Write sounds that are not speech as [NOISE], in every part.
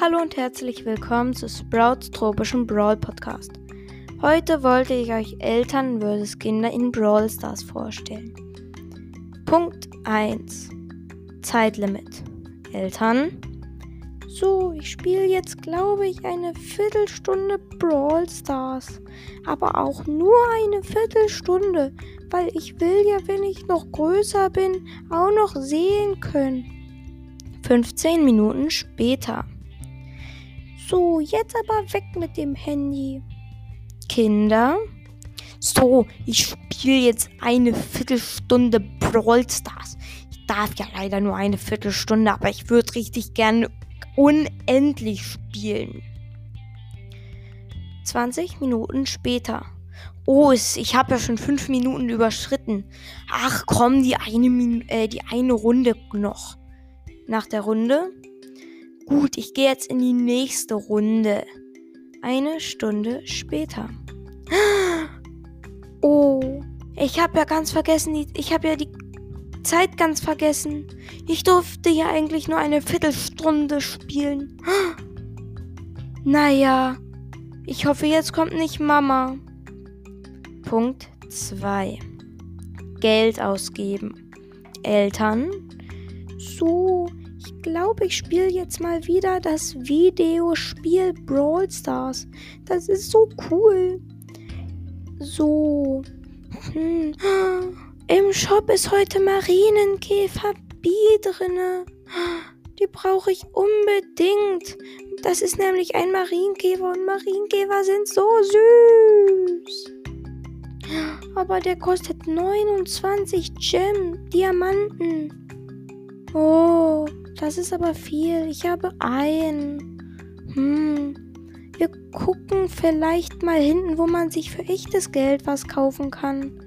Hallo und herzlich willkommen zu Sprouts tropischem Brawl Podcast. Heute wollte ich euch Eltern vs. Kinder in Brawl Stars vorstellen. Punkt 1. Zeitlimit. Eltern. So, ich spiele jetzt, glaube ich, eine Viertelstunde Brawl Stars. Aber auch nur eine Viertelstunde, weil ich will ja, wenn ich noch größer bin, auch noch sehen können. 15 Minuten später. So, jetzt aber weg mit dem Handy. Kinder. So, ich spiele jetzt eine Viertelstunde Brawl Stars. Ich darf ja leider nur eine Viertelstunde, aber ich würde richtig gerne unendlich spielen. 20 Minuten später. Oh, ich habe ja schon 5 Minuten überschritten. Ach komm, die eine, äh, die eine Runde noch. Nach der Runde Gut, ich gehe jetzt in die nächste Runde. Eine Stunde später. [GASPS] Oh, ich habe ja ganz vergessen, ich habe ja die Zeit ganz vergessen. Ich durfte ja eigentlich nur eine Viertelstunde spielen. [GASPS] Naja, ich hoffe, jetzt kommt nicht Mama. Punkt 2. Geld ausgeben. Eltern. So, ich glaube, ich spiele jetzt mal wieder das Videospiel Brawl Stars. Das ist so cool. So. Hm. Im Shop ist heute Marienkäfer B drinne. Die brauche ich unbedingt. Das ist nämlich ein Marienkäfer und Marienkäfer sind so süß. Aber der kostet 29 Gem, Diamanten. Oh, das ist aber viel. Ich habe einen. Hm. Wir gucken vielleicht mal hinten, wo man sich für echtes Geld was kaufen kann.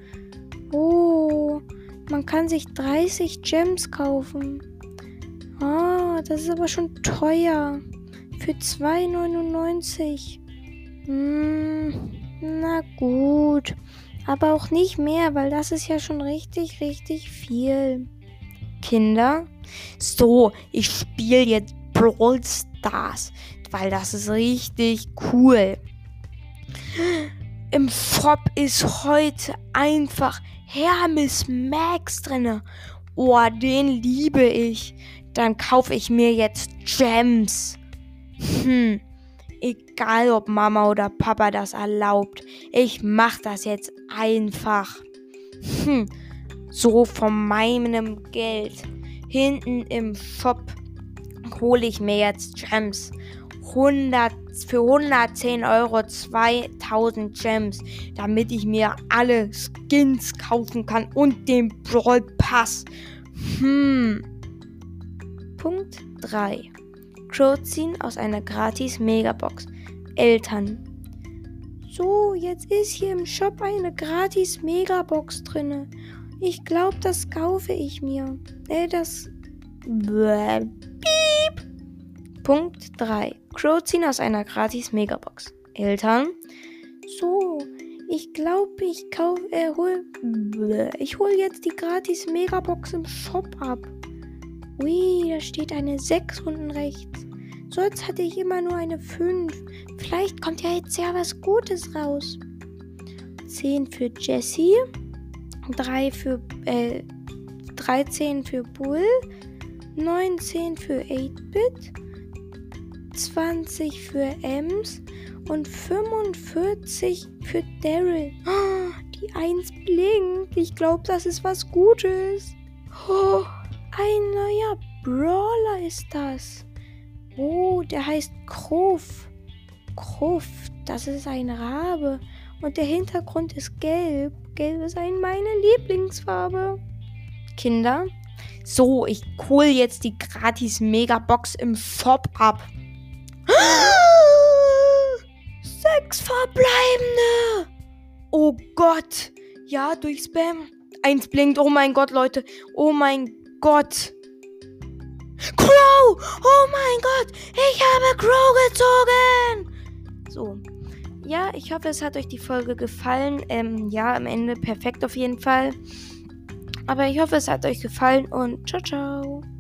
Oh, man kann sich 30 Gems kaufen. Ah, das ist aber schon teuer. Für 2,99. Hm, na gut. Aber auch nicht mehr, weil das ist ja schon richtig, richtig viel. Kinder. So, ich spiele jetzt Brawl Stars, weil das ist richtig cool. Im Shop ist heute einfach Hermes Max drinne. Oh, den liebe ich. Dann kaufe ich mir jetzt Gems. Hm. Egal ob Mama oder Papa das erlaubt. Ich mach das jetzt einfach. Hm so von meinem Geld. Hinten im Shop hole ich mir jetzt Gems. 100, für 110 Euro 2000 Gems, damit ich mir alle Skins kaufen kann und den Brawl Pass. Hm. Punkt 3. Crow ziehen aus einer gratis Megabox. Eltern. So, jetzt ist hier im Shop eine gratis Megabox drinne. Ich glaube, das kaufe ich mir. Äh, das. Piep. Punkt 3. Crow ziehen aus einer gratis Megabox. Eltern. So, ich glaube, ich kaufe. Äh, hol. Ich hole jetzt die gratis Megabox im Shop ab. Ui, da steht eine 6 unten rechts. Sonst hatte ich immer nur eine 5. Vielleicht kommt ja jetzt ja was Gutes raus. 10 für Jessie. 3 für, äh, 13 für Bull, 19 für 8-Bit, 20 für Ems und 45 für Daryl. Oh, die 1 blinkt. Ich glaube, das ist was Gutes. Oh, ein neuer Brawler ist das. Oh, der heißt Kruf. Kruf, das ist ein Rabe. Und der Hintergrund ist gelb. Gelb ist ein meine Lieblingsfarbe. Kinder, so, ich hole jetzt die gratis Megabox im Shop ab. [GASPS] Sechs verbleibende. Oh Gott. Ja, durch Spam. Eins blinkt. Oh mein Gott, Leute. Oh mein Gott. Crow! Oh mein Gott! Ich habe Crow gezogen! So, ja, ich hoffe, es hat euch die Folge gefallen. Ähm, ja, am Ende perfekt auf jeden Fall. Aber ich hoffe, es hat euch gefallen und ciao, ciao.